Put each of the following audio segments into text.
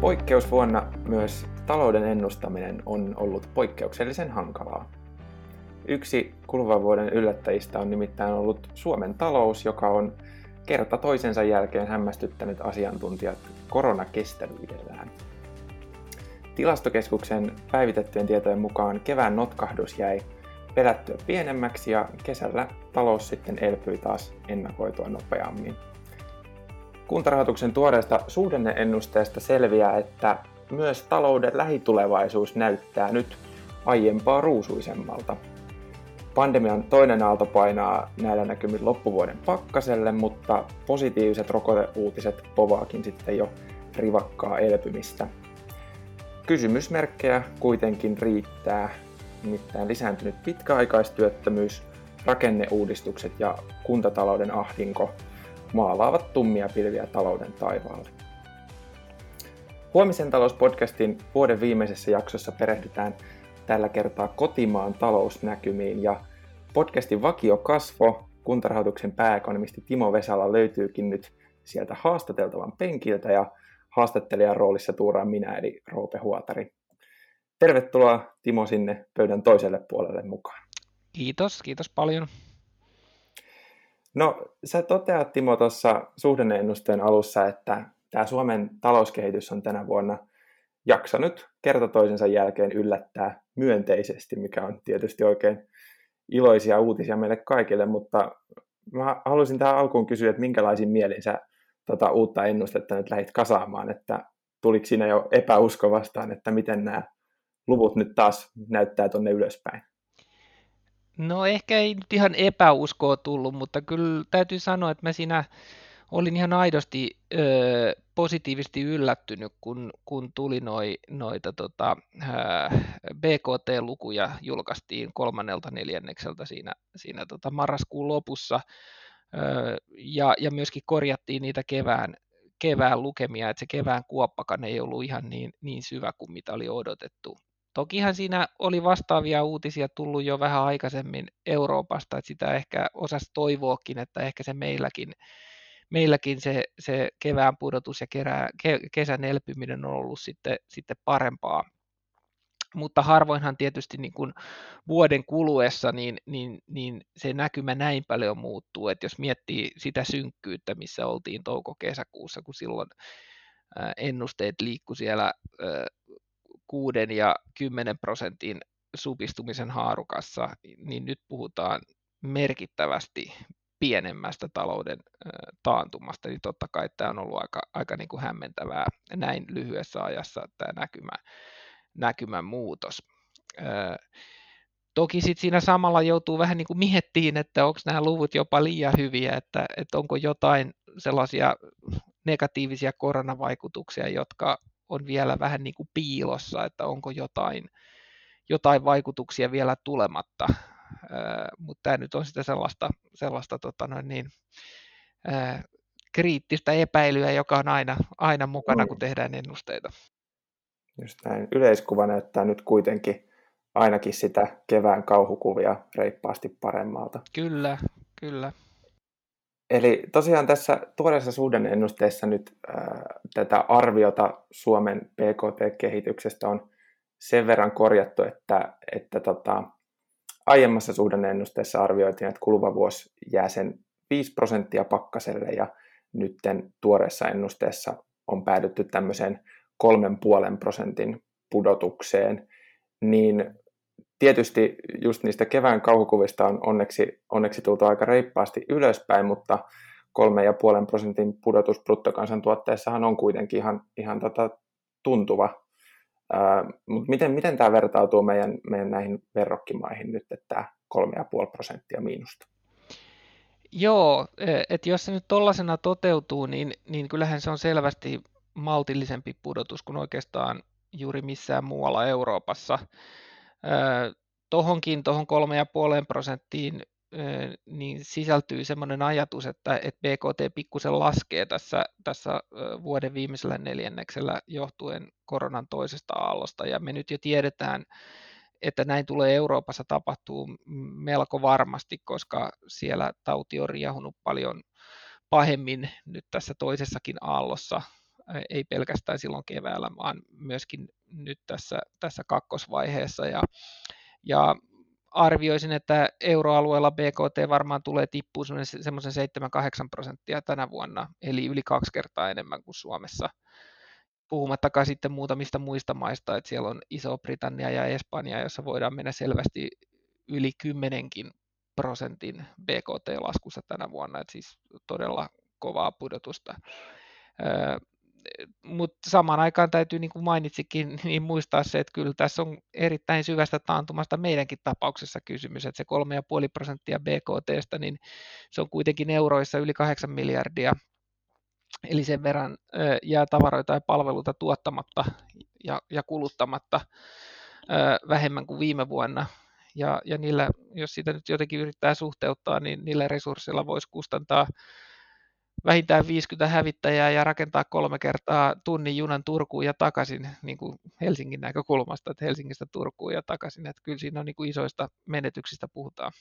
Poikkeusvuonna myös talouden ennustaminen on ollut poikkeuksellisen hankalaa. Yksi kuluvan vuoden yllättäjistä on nimittäin ollut Suomen talous, joka on kerta toisensa jälkeen hämmästyttänyt asiantuntijat koronakestävyydellään. Tilastokeskuksen päivitettyjen tietojen mukaan kevään notkahdus jäi pelättyä pienemmäksi ja kesällä talous sitten elpyi taas ennakoitua nopeammin. Kuntarahoituksen tuoreesta suhdenneennusteesta selviää, että myös talouden lähitulevaisuus näyttää nyt aiempaa ruusuisemmalta. Pandemian toinen aalto painaa näillä näkymin loppuvuoden pakkaselle, mutta positiiviset rokoteuutiset povaakin sitten jo rivakkaa elpymistä. Kysymysmerkkejä kuitenkin riittää, nimittäin lisääntynyt pitkäaikaistyöttömyys, rakenneuudistukset ja kuntatalouden ahdinko maalaavat tummia pilviä talouden taivaalle. Huomisen talouspodcastin vuoden viimeisessä jaksossa perehdytään tällä kertaa kotimaan talousnäkymiin ja podcastin vakio kasvo, kuntarahoituksen pääekonomisti Timo Vesala löytyykin nyt sieltä haastateltavan penkiltä ja haastattelijan roolissa tuuraan minä eli Roope Huotari. Tervetuloa Timo sinne pöydän toiselle puolelle mukaan. Kiitos, kiitos paljon. No, sä toteat Timo tuossa suhdanneennusteen alussa, että tämä Suomen talouskehitys on tänä vuonna jaksanut kerta toisensa jälkeen yllättää myönteisesti, mikä on tietysti oikein iloisia uutisia meille kaikille, mutta mä haluaisin tähän alkuun kysyä, että minkälaisin mielin sä tota uutta ennustetta nyt lähdit kasaamaan, että tuliko siinä jo epäusko vastaan, että miten nämä luvut nyt taas näyttää tuonne ylöspäin? No ehkä ei nyt ihan epäuskoa tullut, mutta kyllä täytyy sanoa, että mä siinä olin ihan aidosti ö, positiivisesti yllättynyt, kun, kun tuli noi, noita tota, BKT-lukuja julkaistiin kolmannelta neljännekseltä siinä, siinä tota marraskuun lopussa, ö, ja, ja myöskin korjattiin niitä kevään, kevään lukemia, että se kevään kuoppakan ei ollut ihan niin, niin syvä kuin mitä oli odotettu. Tokihan siinä oli vastaavia uutisia tullut jo vähän aikaisemmin Euroopasta, että sitä ehkä osasi toivoakin, että ehkä se meilläkin, meilläkin se, se kevään pudotus ja kerää, ke, kesän elpyminen on ollut sitten, sitten parempaa. Mutta harvoinhan tietysti niin kuin vuoden kuluessa niin, niin, niin se näkymä näin paljon muuttuu, että jos miettii sitä synkkyyttä, missä oltiin touko-kesäkuussa, kun silloin ennusteet liikku siellä 6 ja 10 prosentin supistumisen haarukassa, niin nyt puhutaan merkittävästi pienemmästä talouden taantumasta, niin totta kai tämä on ollut aika, aika niin kuin hämmentävää näin lyhyessä ajassa tämä näkymä, näkymän muutos. Toki sitten siinä samalla joutuu vähän niin kuin miettiin, että onko nämä luvut jopa liian hyviä, että, että onko jotain sellaisia negatiivisia koronavaikutuksia, jotka on vielä vähän niin kuin piilossa, että onko jotain, jotain vaikutuksia vielä tulematta. Mutta tämä nyt on sitä sellaista, sellaista tota noin niin, ää, kriittistä epäilyä, joka on aina, aina mukana, kun tehdään ennusteita. Just näin. Yleiskuva näyttää nyt kuitenkin ainakin sitä kevään kauhukuvia reippaasti paremmalta. Kyllä, kyllä. Eli tosiaan tässä tuoreessa suhdanne-ennusteessa nyt ää, tätä arviota Suomen PKT-kehityksestä on sen verran korjattu, että, että tota, aiemmassa suhdanne-ennusteessa arvioitiin, että kuluva vuosi jää sen 5 prosenttia pakkaselle ja nyt tuoreessa ennusteessa on päädytty tämmöiseen 3,5 prosentin pudotukseen, niin tietysti just niistä kevään kauhukuvista on onneksi, onneksi tultu aika reippaasti ylöspäin, mutta 3,5 prosentin pudotus bruttokansantuotteessahan on kuitenkin ihan, ihan tota tuntuva. Ää, mutta miten, miten tämä vertautuu meidän, meidän näihin verrokkimaihin nyt, että tämä 3,5 prosenttia miinusta? Joo, e, että jos se nyt tollaisena toteutuu, niin, niin kyllähän se on selvästi maltillisempi pudotus kuin oikeastaan juuri missään muualla Euroopassa tuohonkin, tuohon kolme ja puoleen prosenttiin niin sisältyy sellainen ajatus, että, että BKT pikkusen laskee tässä, tässä vuoden viimeisellä neljänneksellä johtuen koronan toisesta aallosta. Ja me nyt jo tiedetään, että näin tulee Euroopassa tapahtuu melko varmasti, koska siellä tauti on riehunut paljon pahemmin nyt tässä toisessakin aallossa ei pelkästään silloin keväällä, vaan myöskin nyt tässä, tässä kakkosvaiheessa. Ja, ja arvioisin, että euroalueella BKT varmaan tulee tippua semmoisen 7-8 prosenttia tänä vuonna, eli yli kaksi kertaa enemmän kuin Suomessa. Puhumattakaan sitten muutamista muista maista, että siellä on Iso-Britannia ja Espanja, jossa voidaan mennä selvästi yli kymmenenkin prosentin BKT-laskussa tänä vuonna, että siis todella kovaa pudotusta. Mutta samaan aikaan täytyy, niin kuin mainitsikin, niin muistaa se, että kyllä tässä on erittäin syvästä taantumasta meidänkin tapauksessa kysymys, että se 3,5 prosenttia BKTstä, niin se on kuitenkin euroissa yli 8 miljardia, eli sen verran jää tavaroita ja palveluita tuottamatta ja, ja kuluttamatta vähemmän kuin viime vuonna, ja, ja niillä, jos sitä nyt jotenkin yrittää suhteuttaa, niin niillä resursseilla voisi kustantaa vähintään 50 hävittäjää ja rakentaa kolme kertaa tunnin junan Turkuun ja takaisin niin kuin Helsingin näkökulmasta, että Helsingistä Turkuun ja takaisin, että kyllä siinä on niin kuin isoista menetyksistä puhutaan.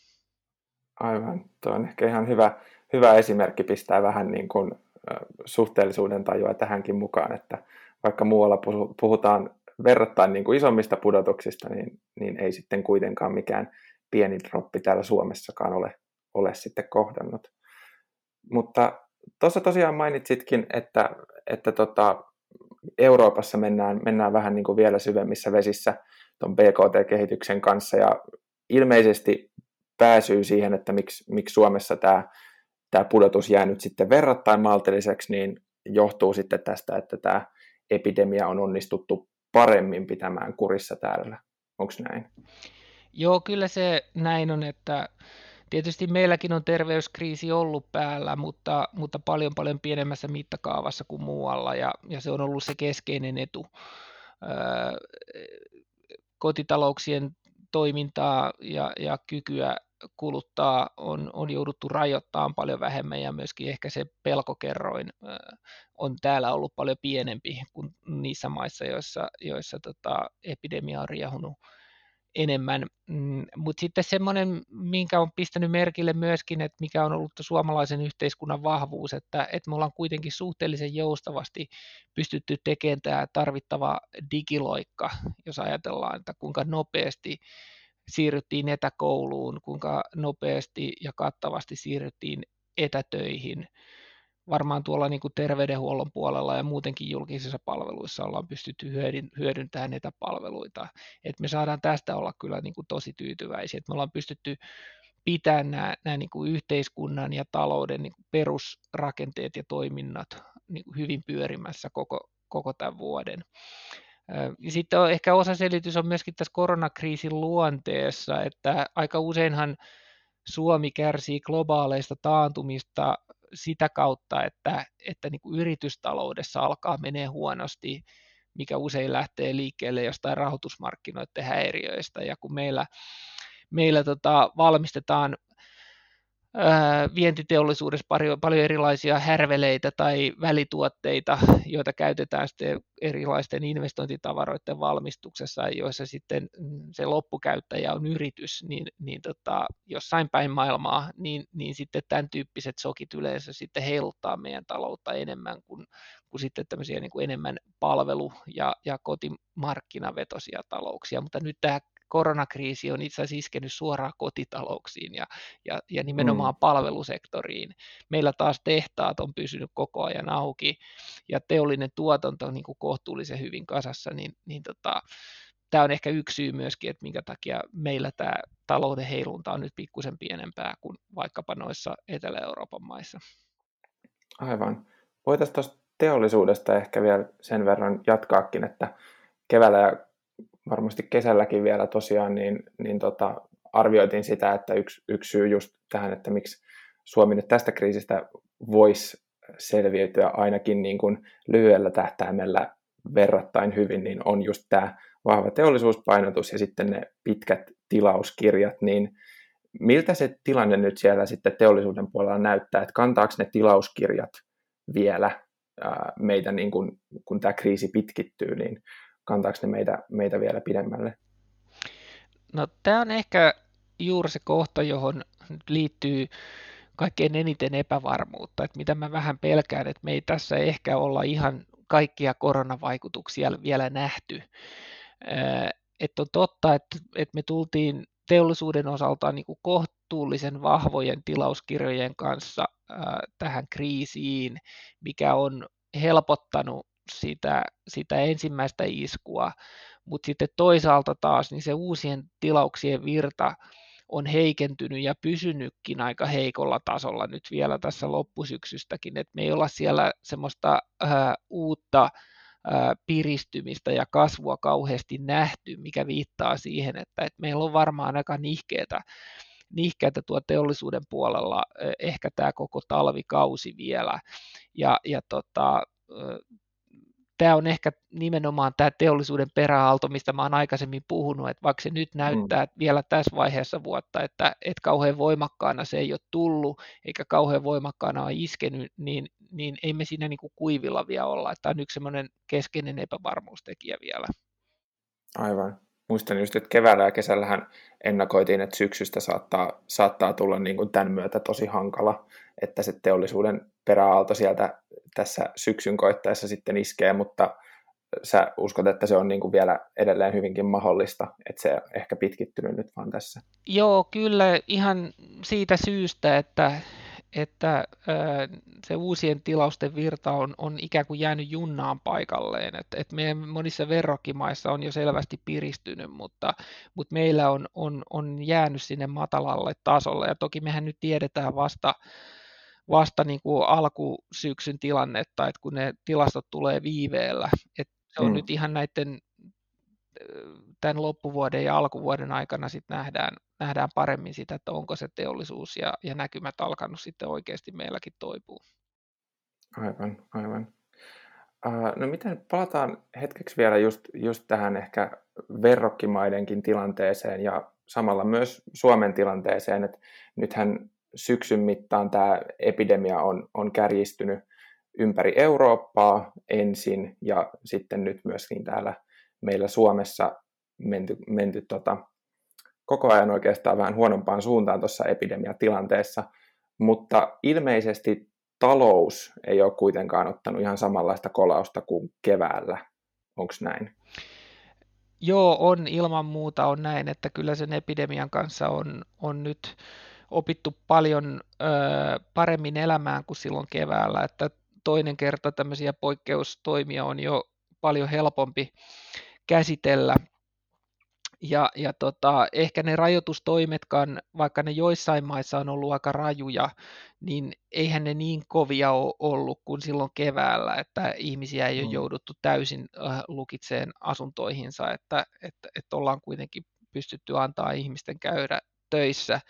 Aivan, tuo on ehkä ihan hyvä, hyvä esimerkki pistää vähän niin kuin suhteellisuuden tajua tähänkin mukaan, että vaikka muualla puhutaan verrattain niin kuin isommista pudotuksista, niin, niin ei sitten kuitenkaan mikään pieni droppi täällä Suomessakaan ole, ole sitten kohdannut. Mutta tuossa tosiaan mainitsitkin, että, että tota, Euroopassa mennään, mennään vähän niin kuin vielä syvemmissä vesissä tuon BKT-kehityksen kanssa ja ilmeisesti pääsyy siihen, että miksi, miksi Suomessa tämä, tämä pudotus jää nyt sitten verrattain maltilliseksi, niin johtuu sitten tästä, että tämä epidemia on onnistuttu paremmin pitämään kurissa täällä. Onko näin? Joo, kyllä se näin on, että tietysti meilläkin on terveyskriisi ollut päällä, mutta, mutta paljon paljon pienemmässä mittakaavassa kuin muualla ja, ja se on ollut se keskeinen etu. Öö, kotitalouksien toimintaa ja, ja kykyä kuluttaa on, on jouduttu rajoittamaan paljon vähemmän ja myöskin ehkä se pelkokerroin on täällä ollut paljon pienempi kuin niissä maissa, joissa, joissa tota, epidemia on riehunut enemmän. Mm, Mutta sitten semmoinen, minkä on pistänyt merkille myöskin, että mikä on ollut suomalaisen yhteiskunnan vahvuus, että, että me ollaan kuitenkin suhteellisen joustavasti pystytty tekemään tämä tarvittava digiloikka, jos ajatellaan, että kuinka nopeasti siirryttiin etäkouluun, kuinka nopeasti ja kattavasti siirryttiin etätöihin. Varmaan tuolla niin kuin terveydenhuollon puolella ja muutenkin julkisissa palveluissa ollaan pystytty hyödyntämään etäpalveluita. Et me saadaan tästä olla kyllä niin kuin tosi tyytyväisiä. Et me ollaan pystytty pitämään nämä, nämä niin kuin yhteiskunnan ja talouden niin kuin perusrakenteet ja toiminnat niin kuin hyvin pyörimässä koko, koko tämän vuoden. Ja sitten on, ehkä osa selitys on myöskin tässä koronakriisin luonteessa, että aika useinhan Suomi kärsii globaaleista taantumista sitä kautta, että, että niin kuin yritystaloudessa alkaa menee huonosti, mikä usein lähtee liikkeelle jostain rahoitusmarkkinoiden häiriöistä. Ja kun meillä, meillä tota, valmistetaan vientiteollisuudessa paljon, erilaisia härveleitä tai välituotteita, joita käytetään sitten erilaisten investointitavaroiden valmistuksessa, joissa sitten mm, se loppukäyttäjä on yritys, niin, niin tota, jossain päin maailmaa, niin, niin sitten tämän tyyppiset sokit yleensä sitten heiluttaa meidän taloutta enemmän kuin, kuin sitten tämmöisiä niin kuin enemmän palvelu- ja, ja kotimarkkinavetosia talouksia, mutta nyt tämä koronakriisi on itse asiassa iskenyt suoraan kotitalouksiin ja, ja, ja nimenomaan mm. palvelusektoriin. Meillä taas tehtaat on pysynyt koko ajan auki ja teollinen tuotanto on niin kuin kohtuullisen hyvin kasassa, niin, niin tota, tämä on ehkä yksi syy myöskin, että minkä takia meillä tämä talouden heilunta on nyt pikkusen pienempää kuin vaikkapa noissa Etelä-Euroopan maissa. Aivan. Voitaisiin tuosta teollisuudesta ehkä vielä sen verran jatkaakin, että keväällä ja varmasti kesälläkin vielä tosiaan, niin, niin tota, arvioitiin sitä, että yksi, yksi syy just tähän, että miksi Suomi nyt tästä kriisistä voisi selviytyä ainakin niin kuin lyhyellä tähtäimellä verrattain hyvin, niin on just tämä vahva teollisuuspainotus ja sitten ne pitkät tilauskirjat, niin miltä se tilanne nyt siellä sitten teollisuuden puolella näyttää, että kantaako ne tilauskirjat vielä meitä, niin kun, kun tämä kriisi pitkittyy, niin kantaako ne meitä, meitä vielä pidemmälle? No tämä on ehkä juuri se kohta, johon liittyy kaikkein eniten epävarmuutta, että mitä mä vähän pelkään, että me ei tässä ehkä olla ihan kaikkia koronavaikutuksia vielä nähty. Että on totta, että, että me tultiin teollisuuden osalta niin kuin kohtuullisen vahvojen tilauskirjojen kanssa tähän kriisiin, mikä on helpottanut sitä, sitä ensimmäistä iskua, mutta sitten toisaalta taas niin se uusien tilauksien virta on heikentynyt ja pysynytkin aika heikolla tasolla nyt vielä tässä loppusyksystäkin, että me ei olla siellä semmoista äh, uutta äh, piristymistä ja kasvua kauheasti nähty, mikä viittaa siihen, että, että meillä on varmaan aika nihkeätä, nihkeätä tuo teollisuuden puolella ehkä tämä koko talvikausi vielä. Ja, ja tota, tämä on ehkä nimenomaan tämä teollisuuden peräaalto, mistä mä oon aikaisemmin puhunut, että vaikka se nyt mm. näyttää mm. vielä tässä vaiheessa vuotta, että, että kauhean voimakkaana se ei ole tullut, eikä kauhean voimakkaana ole iskenyt, niin, niin ei me siinä niin kuin kuivilla vielä olla, tämä on yksi semmoinen keskeinen epävarmuustekijä vielä. Aivan. Muistan just, että keväällä ja kesällähän ennakoitiin, että syksystä saattaa, saattaa tulla niin kuin tämän myötä tosi hankala, että se teollisuuden peräaalto sieltä tässä syksyn koittaessa sitten iskee, mutta sä uskot, että se on niin kuin vielä edelleen hyvinkin mahdollista, että se ehkä pitkittynyt nyt vaan tässä? Joo, kyllä ihan siitä syystä, että, että se uusien tilausten virta on, on ikään kuin jäänyt junnaan paikalleen. että että meidän monissa verrokkimaissa on jo selvästi piristynyt, mutta, mutta meillä on, on, on jäänyt sinne matalalle tasolle. Ja toki mehän nyt tiedetään vasta, vasta niin kuin alkusyksyn tilannetta, että kun ne tilastot tulee viiveellä, että se on mm. nyt ihan näiden tämän loppuvuoden ja alkuvuoden aikana sitten nähdään, nähdään paremmin sitä, että onko se teollisuus ja, ja näkymät alkanut sitten oikeasti meilläkin toipuu. Aivan, aivan. No miten palataan hetkeksi vielä just, just tähän ehkä verrokkimaidenkin tilanteeseen ja samalla myös Suomen tilanteeseen, että nythän syksyn mittaan tämä epidemia on, on kärjistynyt ympäri Eurooppaa ensin ja sitten nyt myöskin täällä meillä Suomessa menty, menty tota, koko ajan oikeastaan vähän huonompaan suuntaan tuossa epidemiatilanteessa, mutta ilmeisesti talous ei ole kuitenkaan ottanut ihan samanlaista kolausta kuin keväällä. Onko näin? Joo, on ilman muuta on näin, että kyllä sen epidemian kanssa on, on nyt opittu paljon ö, paremmin elämään kuin silloin keväällä, että toinen kerta tämmöisiä poikkeustoimia on jo paljon helpompi käsitellä. Ja, ja tota, ehkä ne rajoitustoimetkaan, vaikka ne joissain maissa on ollut aika rajuja, niin eihän ne niin kovia ole ollut kuin silloin keväällä, että ihmisiä ei ole mm. jouduttu täysin lukitseen asuntoihinsa, että, että, että ollaan kuitenkin pystytty antaa ihmisten käydä töissä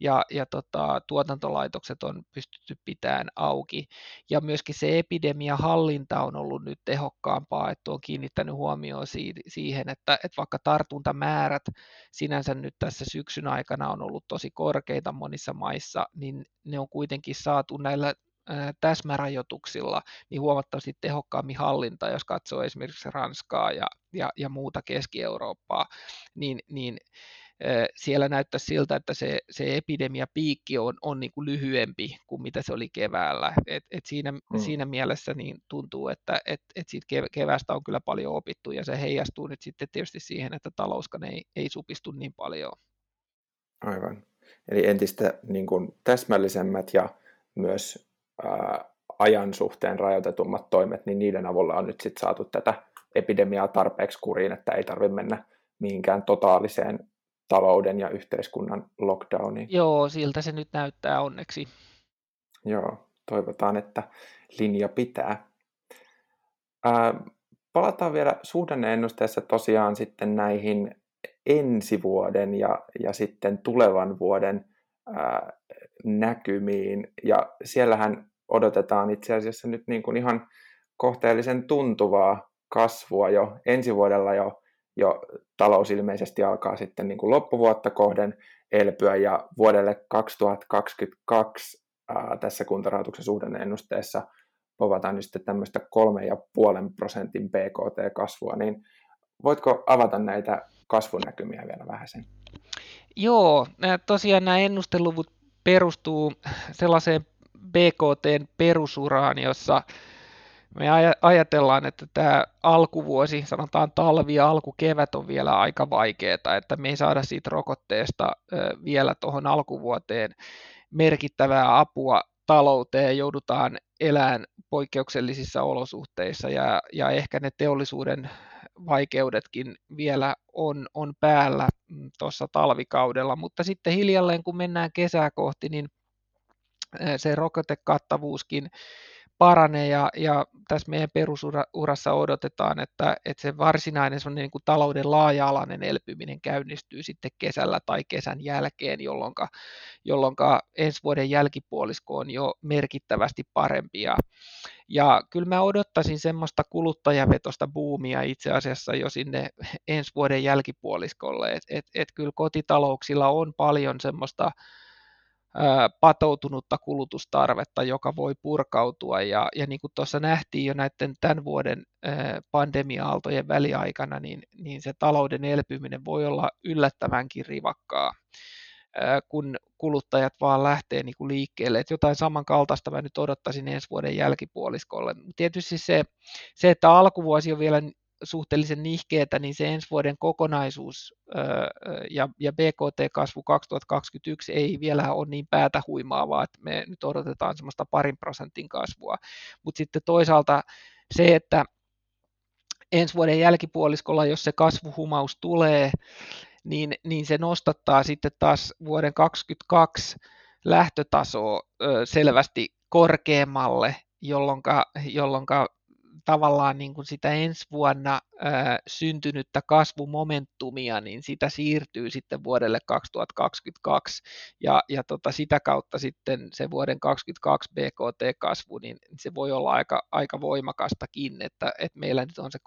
ja, ja tota, tuotantolaitokset on pystytty pitämään auki. Ja myöskin se epidemian hallinta on ollut nyt tehokkaampaa, että on kiinnittänyt huomioon siihen, että, että vaikka tartuntamäärät sinänsä nyt tässä syksyn aikana on ollut tosi korkeita monissa maissa, niin ne on kuitenkin saatu näillä täsmärajoituksilla niin huomattavasti tehokkaammin hallinta, jos katsoo esimerkiksi Ranskaa ja, ja, ja muuta Keski-Eurooppaa, niin, niin siellä näyttää siltä, että se, se epidemiapiikki on, on niin kuin lyhyempi kuin mitä se oli keväällä. Et, et siinä, mm. siinä mielessä niin tuntuu, että et, et siitä keväästä on kyllä paljon opittu ja se heijastuu nyt sitten tietysti siihen, että talouskaan ei, ei supistu niin paljon. Aivan. Eli entistä niin kuin täsmällisemmät ja myös ää, ajan suhteen rajoitetummat toimet, niin niiden avulla on nyt sitten saatu tätä epidemiaa tarpeeksi kuriin, että ei tarvitse mennä mihinkään totaaliseen talouden ja yhteiskunnan lockdowniin. Joo, siltä se nyt näyttää onneksi. Joo, toivotaan, että linja pitää. Ää, palataan vielä suhdanneennusteessa tosiaan sitten näihin ensi vuoden ja, ja sitten tulevan vuoden ää, näkymiin. Ja siellähän odotetaan itse asiassa nyt niin kuin ihan kohteellisen tuntuvaa kasvua jo ensi vuodella jo jo talous ilmeisesti alkaa sitten niin kuin loppuvuotta kohden elpyä ja vuodelle 2022 ää, tässä kuntarahoituksen suhdanneennusteessa povataan nyt sitten tämmöistä 3,5 prosentin BKT-kasvua, niin voitko avata näitä kasvunäkymiä vielä vähän sen? Joo, tosiaan nämä ennusteluvut perustuu sellaiseen BKTn perusuraan, jossa me ajatellaan, että tämä alkuvuosi, sanotaan talvi ja alkukevät on vielä aika vaikeaa, että me ei saada siitä rokotteesta vielä tuohon alkuvuoteen merkittävää apua talouteen, joudutaan elämään poikkeuksellisissa olosuhteissa ja, ja ehkä ne teollisuuden vaikeudetkin vielä on, on päällä mm, tuossa talvikaudella, mutta sitten hiljalleen kun mennään kesää kohti, niin se rokotekattavuuskin paranee ja, ja tässä meidän perusurassa odotetaan, että, että se varsinainen niin kuin talouden laaja-alainen elpyminen käynnistyy sitten kesällä tai kesän jälkeen, jolloin, jolloin ensi vuoden jälkipuolisko on jo merkittävästi parempi. Ja, ja kyllä mä odottaisin semmoista kuluttajavetosta buumia itse asiassa jo sinne ensi vuoden jälkipuoliskolle, että et, et kyllä kotitalouksilla on paljon semmoista patoutunutta kulutustarvetta, joka voi purkautua. Ja, ja niin kuin tuossa nähtiin jo näiden tämän vuoden pandemia-aaltojen väliaikana, niin, niin se talouden elpyminen voi olla yllättävänkin rivakkaa kun kuluttajat vaan lähtee niin kuin liikkeelle. Että jotain samankaltaista mä nyt odottaisin ensi vuoden jälkipuoliskolle. Tietysti se, se, että alkuvuosi on vielä suhteellisen nihkeetä, niin se ensi vuoden kokonaisuus ja, ja BKT-kasvu 2021 ei vielä ole niin päätä huimaavaa, että me nyt odotetaan semmoista parin prosentin kasvua. Mutta sitten toisaalta se, että ensi vuoden jälkipuoliskolla, jos se kasvuhumaus tulee, niin, niin se nostattaa sitten taas vuoden 2022 lähtötasoa selvästi korkeammalle, jolloin, jolloin tavallaan niin kuin sitä ensi vuonna ää, syntynyttä kasvumomentumia, niin sitä siirtyy sitten vuodelle 2022 ja, ja tota, sitä kautta sitten se vuoden 2022 BKT-kasvu, niin se voi olla aika, aika voimakastakin, että, että meillä nyt on se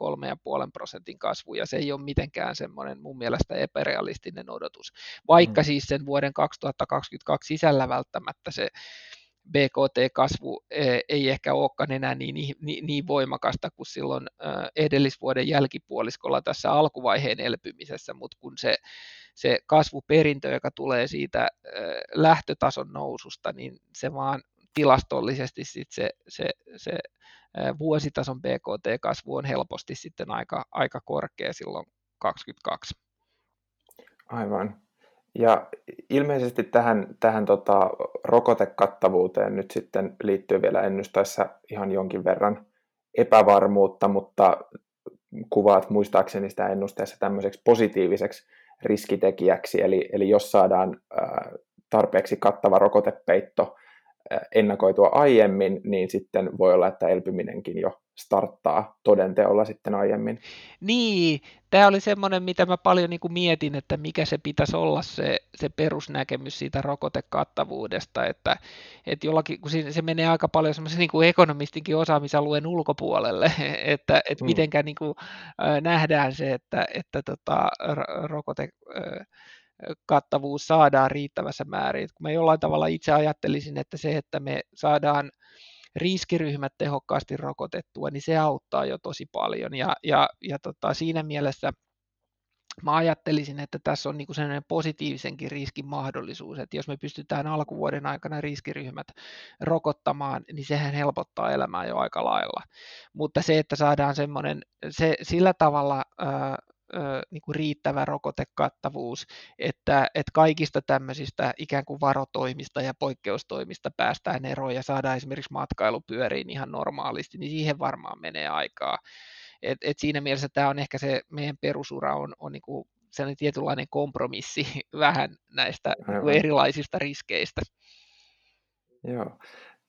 3,5 prosentin kasvu ja se ei ole mitenkään semmoinen mun mielestä epärealistinen odotus, vaikka mm. siis sen vuoden 2022 sisällä välttämättä se BKT-kasvu e, ei ehkä olekaan enää niin, niin, niin voimakasta kuin silloin edellisvuoden jälkipuoliskolla tässä alkuvaiheen elpymisessä, mutta kun se, se kasvuperintö, joka tulee siitä lähtötason noususta, niin se vaan tilastollisesti sit se, se, se vuositason BKT-kasvu on helposti sitten aika, aika korkea silloin 2022. Aivan. Ja ilmeisesti tähän, tähän tota, rokotekattavuuteen nyt sitten liittyy vielä ennustaessa ihan jonkin verran epävarmuutta, mutta kuvaat muistaakseni sitä ennusteessa tämmöiseksi positiiviseksi riskitekijäksi, eli, eli jos saadaan ää, tarpeeksi kattava rokotepeitto ennakoitua aiemmin, niin sitten voi olla, että elpyminenkin jo starttaa todenteolla sitten aiemmin. Niin, tämä oli semmoinen, mitä mä paljon niin kuin mietin, että mikä se pitäisi olla se, se perusnäkemys siitä rokotekattavuudesta, että, että jollakin, kun se menee aika paljon semmoisen niin kuin ekonomistinkin osaamisalueen ulkopuolelle, että, että mm. mitenkä niin kuin, nähdään se, että, että tota, rokote kattavuus saadaan riittävässä määrin. Kun mä jollain tavalla itse ajattelisin, että se, että me saadaan riskiryhmät tehokkaasti rokotettua, niin se auttaa jo tosi paljon. Ja, ja, ja tota, siinä mielessä mä ajattelisin, että tässä on niin sellainen positiivisenkin riskin mahdollisuus, että jos me pystytään alkuvuoden aikana riskiryhmät rokottamaan, niin sehän helpottaa elämää jo aika lailla. Mutta se, että saadaan semmoinen, se, sillä tavalla ää, niin kuin riittävä rokotekattavuus, että, että kaikista tämmöisistä ikään kuin varotoimista ja poikkeustoimista päästään eroon ja saadaan esimerkiksi matkailupyöriin ihan normaalisti, niin siihen varmaan menee aikaa. Et, et siinä mielessä tämä on ehkä se meidän perusura on, on niin kuin sellainen tietynlainen kompromissi vähän näistä niin kuin erilaisista riskeistä. Joo.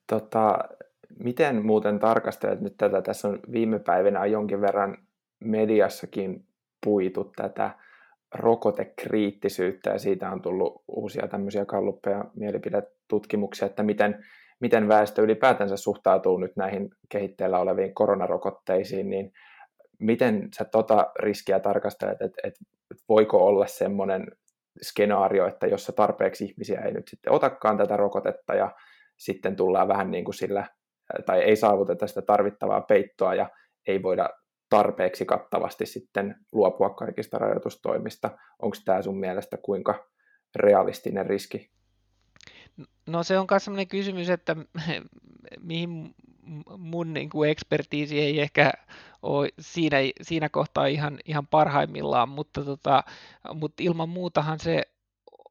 Tota, miten muuten tarkastelet nyt tätä? Tässä on viime päivinä jonkin verran mediassakin puitu tätä rokotekriittisyyttä ja siitä on tullut uusia tämmöisiä kalluppeja mielipidetutkimuksia, että miten, miten väestö ylipäätänsä suhtautuu nyt näihin kehitteillä oleviin koronarokotteisiin, niin miten sä tota riskiä tarkastelet, että, että voiko olla semmoinen skenaario, että jossa tarpeeksi ihmisiä ei nyt sitten otakaan tätä rokotetta ja sitten tullaan vähän niin kuin sillä, tai ei saavuteta sitä tarvittavaa peittoa ja ei voida tarpeeksi kattavasti sitten luopua kaikista rajoitustoimista. Onko tämä sun mielestä kuinka realistinen riski? No se on myös sellainen kysymys, että mihin mun niin kuin ekspertiisi ei ehkä ole siinä, siinä kohtaa ihan, ihan parhaimmillaan, mutta, tota, mutta ilman muutahan se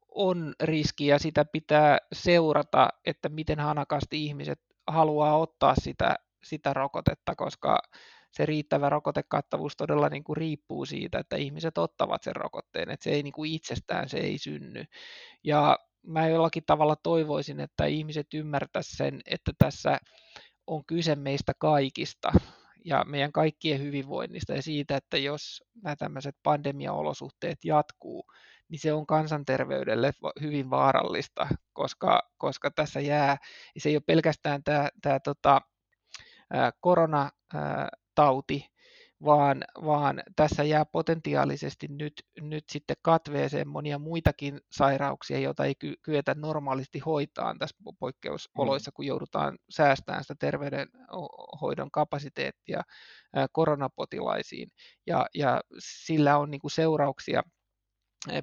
on riski ja sitä pitää seurata, että miten hanakasti ihmiset haluaa ottaa sitä, sitä rokotetta, koska se riittävä rokotekattavuus todella niin kuin riippuu siitä, että ihmiset ottavat sen rokotteen, että se ei niin kuin itsestään se ei synny. Ja mä jollakin tavalla toivoisin, että ihmiset ymmärtäisivät sen, että tässä on kyse meistä kaikista ja meidän kaikkien hyvinvoinnista ja siitä, että jos nämä tämmöiset pandemiaolosuhteet jatkuu, niin se on kansanterveydelle hyvin vaarallista, koska, koska tässä jää, se ei ole pelkästään tämä, tämä tota, koronatauti, vaan, vaan tässä jää potentiaalisesti nyt, nyt sitten katveeseen monia muitakin sairauksia, joita ei ky- kyetä normaalisti hoitaan tässä poikkeusoloissa, mm. kun joudutaan säästämään sitä terveydenhoidon kapasiteettia koronapotilaisiin. Ja, ja sillä on niin kuin seurauksia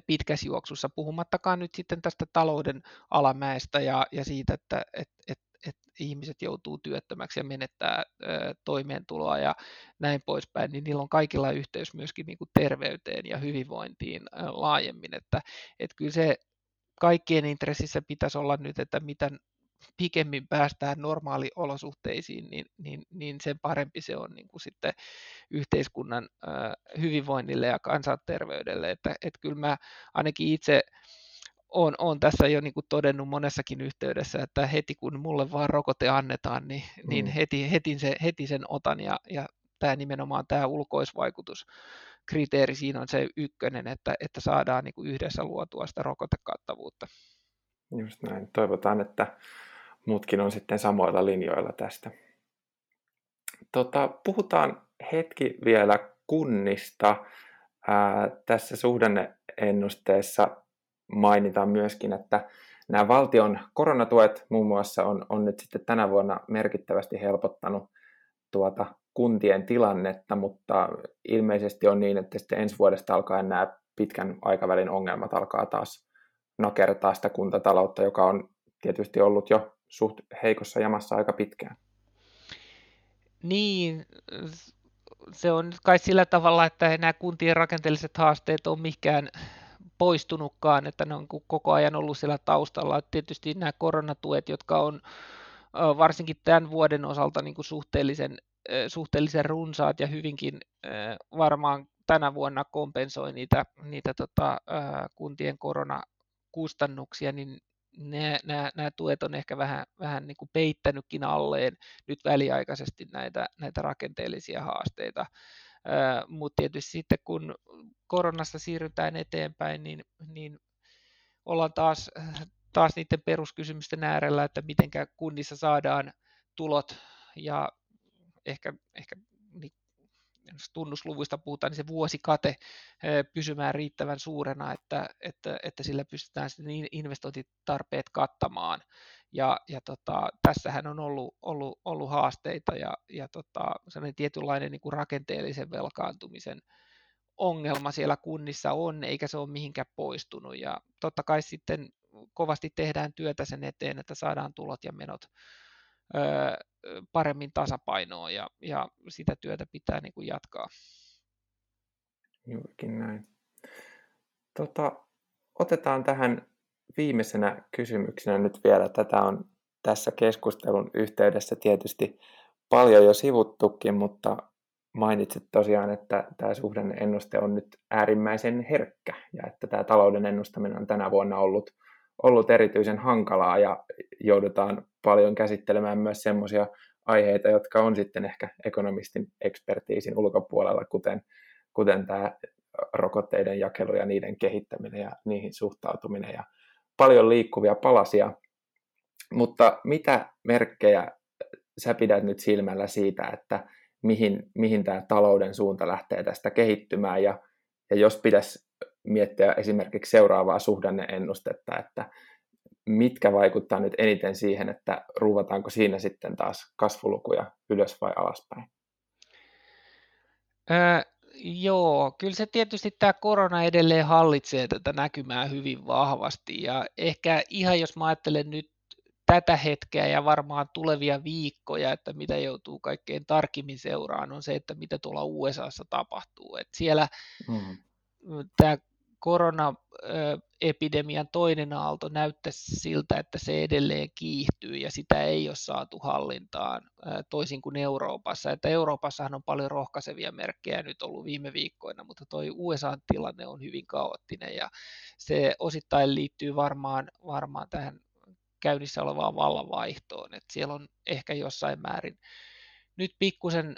pitkässä juoksussa, puhumattakaan nyt sitten tästä talouden alamäestä ja, ja siitä, että et, et, että ihmiset joutuu työttömäksi ja menettää toimeentuloa ja näin poispäin, niin niillä on kaikilla yhteys myöskin niin kuin terveyteen ja hyvinvointiin laajemmin, että, että kyllä se kaikkien intressissä pitäisi olla nyt, että mitä pikemmin päästään normaaliolosuhteisiin, niin, niin, niin sen parempi se on niin kuin sitten yhteiskunnan hyvinvoinnille ja kansanterveydelle. Että, että kyllä mä ainakin itse on, on tässä jo niin kuin todennut monessakin yhteydessä, että heti kun mulle vaan rokote annetaan, niin, niin mm. niin heti, heti, se, heti sen otan ja, ja tämä nimenomaan tämä ulkoisvaikutus kriteeri siinä on se ykkönen, että, että saadaan niin kuin yhdessä luotua sitä rokotekattavuutta. Just näin. Toivotaan, että muutkin on sitten samoilla linjoilla tästä. Tota, puhutaan hetki vielä kunnista. Ää, tässä suhdanneennusteessa mainitaan myöskin, että nämä valtion koronatuet muun muassa on, on nyt sitten tänä vuonna merkittävästi helpottanut tuota kuntien tilannetta, mutta ilmeisesti on niin, että sitten ensi vuodesta alkaen nämä pitkän aikavälin ongelmat alkaa taas nakertaa sitä kuntataloutta, joka on tietysti ollut jo suht heikossa jamassa aika pitkään. Niin, se on kai sillä tavalla, että nämä kuntien rakenteelliset haasteet on mikään poistunutkaan, että ne on koko ajan ollut siellä taustalla. Tietysti nämä koronatuet, jotka on varsinkin tämän vuoden osalta niin kuin suhteellisen, suhteellisen runsaat ja hyvinkin varmaan tänä vuonna kompensoi niitä, niitä tota, kuntien koronakustannuksia, niin nämä, nämä, tuet on ehkä vähän, vähän niin kuin peittänytkin alleen nyt väliaikaisesti näitä, näitä rakenteellisia haasteita. Mutta tietysti sitten kun koronasta siirrytään eteenpäin, niin, niin ollaan taas, taas niiden peruskysymysten äärellä, että miten kunnissa saadaan tulot ja ehkä, ehkä niin, jos tunnusluvuista puhutaan, niin se vuosikate pysymään riittävän suurena, että, että, että sillä pystytään sitten investointitarpeet kattamaan. Ja, ja tota, tässähän on ollut, ollut, ollut haasteita ja, ja tota, sellainen tietynlainen niin kuin rakenteellisen velkaantumisen ongelma siellä kunnissa on, eikä se ole mihinkään poistunut. Ja totta kai sitten kovasti tehdään työtä sen eteen, että saadaan tulot ja menot ö, paremmin tasapainoon ja, ja sitä työtä pitää niin kuin jatkaa. Juurikin näin. Tota, otetaan tähän viimeisenä kysymyksenä nyt vielä, tätä on tässä keskustelun yhteydessä tietysti paljon jo sivuttukin, mutta mainitsit tosiaan, että tämä suhdanne-ennuste on nyt äärimmäisen herkkä ja että tämä talouden ennustaminen on tänä vuonna ollut, ollut erityisen hankalaa ja joudutaan paljon käsittelemään myös semmoisia aiheita, jotka on sitten ehkä ekonomistin ekspertiisin ulkopuolella, kuten, kuten tämä rokotteiden jakelu ja niiden kehittäminen ja niihin suhtautuminen ja paljon liikkuvia palasia. Mutta mitä merkkejä sä pidät nyt silmällä siitä, että mihin, mihin tämä talouden suunta lähtee tästä kehittymään ja, ja jos pitäisi miettiä esimerkiksi seuraavaa suhdanneennustetta, että mitkä vaikuttaa nyt eniten siihen, että ruuvataanko siinä sitten taas kasvulukuja ylös vai alaspäin? Ää, joo, kyllä se tietysti tämä korona edelleen hallitsee tätä näkymää hyvin vahvasti ja ehkä ihan jos mä ajattelen nyt tätä hetkeä ja varmaan tulevia viikkoja, että mitä joutuu kaikkein tarkimmin seuraan, on se, että mitä tuolla USAssa tapahtuu. Et siellä mm. tämä koronaepidemian toinen aalto näyttäisi siltä, että se edelleen kiihtyy ja sitä ei ole saatu hallintaan toisin kuin Euroopassa. Että Euroopassahan on paljon rohkaisevia merkkejä nyt ollut viime viikkoina, mutta tuo USA-tilanne on hyvin kaoottinen ja se osittain liittyy varmaan, varmaan tähän käynnissä olevaan vallanvaihtoon. Että siellä on ehkä jossain määrin nyt pikkusen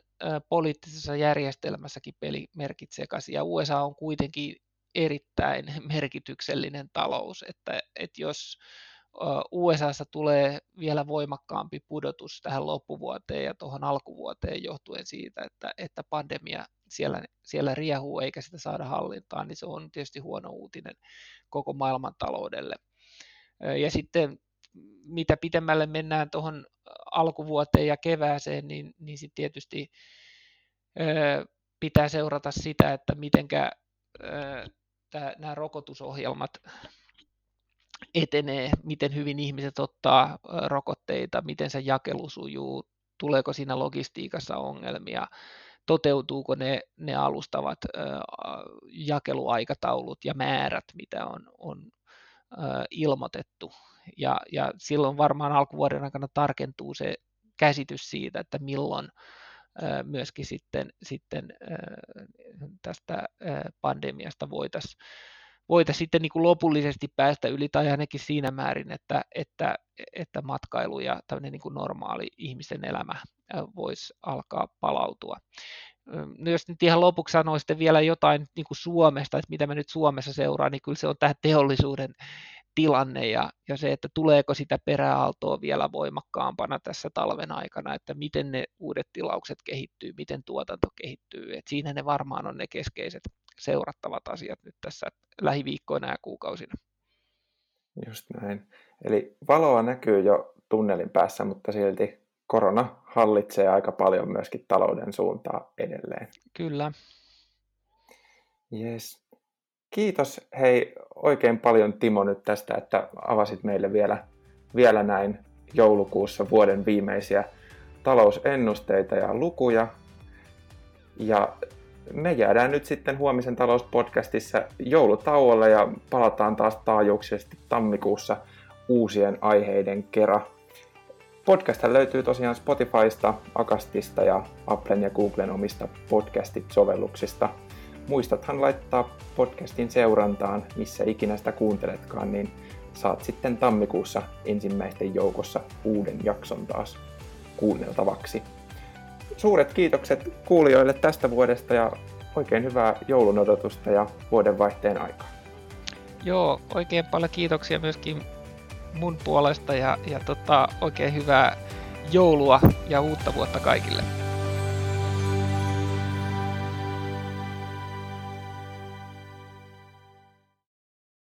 poliittisessa järjestelmässäkin pelimerkit sekaisin, ja USA on kuitenkin erittäin merkityksellinen talous, että, että jos USAssa tulee vielä voimakkaampi pudotus tähän loppuvuoteen ja tuohon alkuvuoteen johtuen siitä, että, että pandemia siellä, siellä riehuu eikä sitä saada hallintaan, niin se on tietysti huono uutinen koko maailman taloudelle. Ja sitten mitä pitemmälle mennään tuohon alkuvuoteen ja kevääseen, niin, niin sitten tietysti pitää seurata sitä, että mitenkä nämä rokotusohjelmat etenee, miten hyvin ihmiset ottaa rokotteita, miten se jakelu sujuu, tuleeko siinä logistiikassa ongelmia, toteutuuko ne, ne alustavat jakeluaikataulut ja määrät, mitä on, on ilmoitettu. Ja, ja silloin varmaan alkuvuoden aikana tarkentuu se käsitys siitä, että milloin myöskin sitten, sitten tästä pandemiasta voitaisiin voita sitten niin kuin lopullisesti päästä yli tai ainakin siinä määrin, että, että, että matkailu ja tämmöinen niin kuin normaali ihmisen elämä voisi alkaa palautua. No jos nyt ihan lopuksi sanoisitte vielä jotain niin kuin Suomesta, että mitä mä nyt Suomessa seuraan, niin kyllä se on tämä teollisuuden tilanne ja, ja se, että tuleeko sitä peräaaltoa vielä voimakkaampana tässä talven aikana, että miten ne uudet tilaukset kehittyy, miten tuotanto kehittyy. Et siinä ne varmaan on ne keskeiset seurattavat asiat nyt tässä lähiviikkoina ja kuukausina. Just näin. Eli valoa näkyy jo tunnelin päässä, mutta silti korona hallitsee aika paljon myöskin talouden suuntaa edelleen. Kyllä. Yes. Kiitos hei oikein paljon Timo nyt tästä, että avasit meille vielä, vielä näin joulukuussa vuoden viimeisiä talousennusteita ja lukuja. Ja me jäädään nyt sitten huomisen talouspodcastissa joulutauolle ja palataan taas taajuuksisesti tammikuussa uusien aiheiden kera. Podcast löytyy tosiaan Spotifysta, Akastista ja Applen ja Googlen omista podcastit-sovelluksista – muistathan laittaa podcastin seurantaan, missä ikinä sitä kuunteletkaan, niin saat sitten tammikuussa ensimmäisten joukossa uuden jakson taas kuunneltavaksi. Suuret kiitokset kuulijoille tästä vuodesta ja oikein hyvää joulun odotusta ja vuodenvaihteen aikaa. Joo, oikein paljon kiitoksia myöskin mun puolesta ja, ja tota, oikein hyvää joulua ja uutta vuotta kaikille.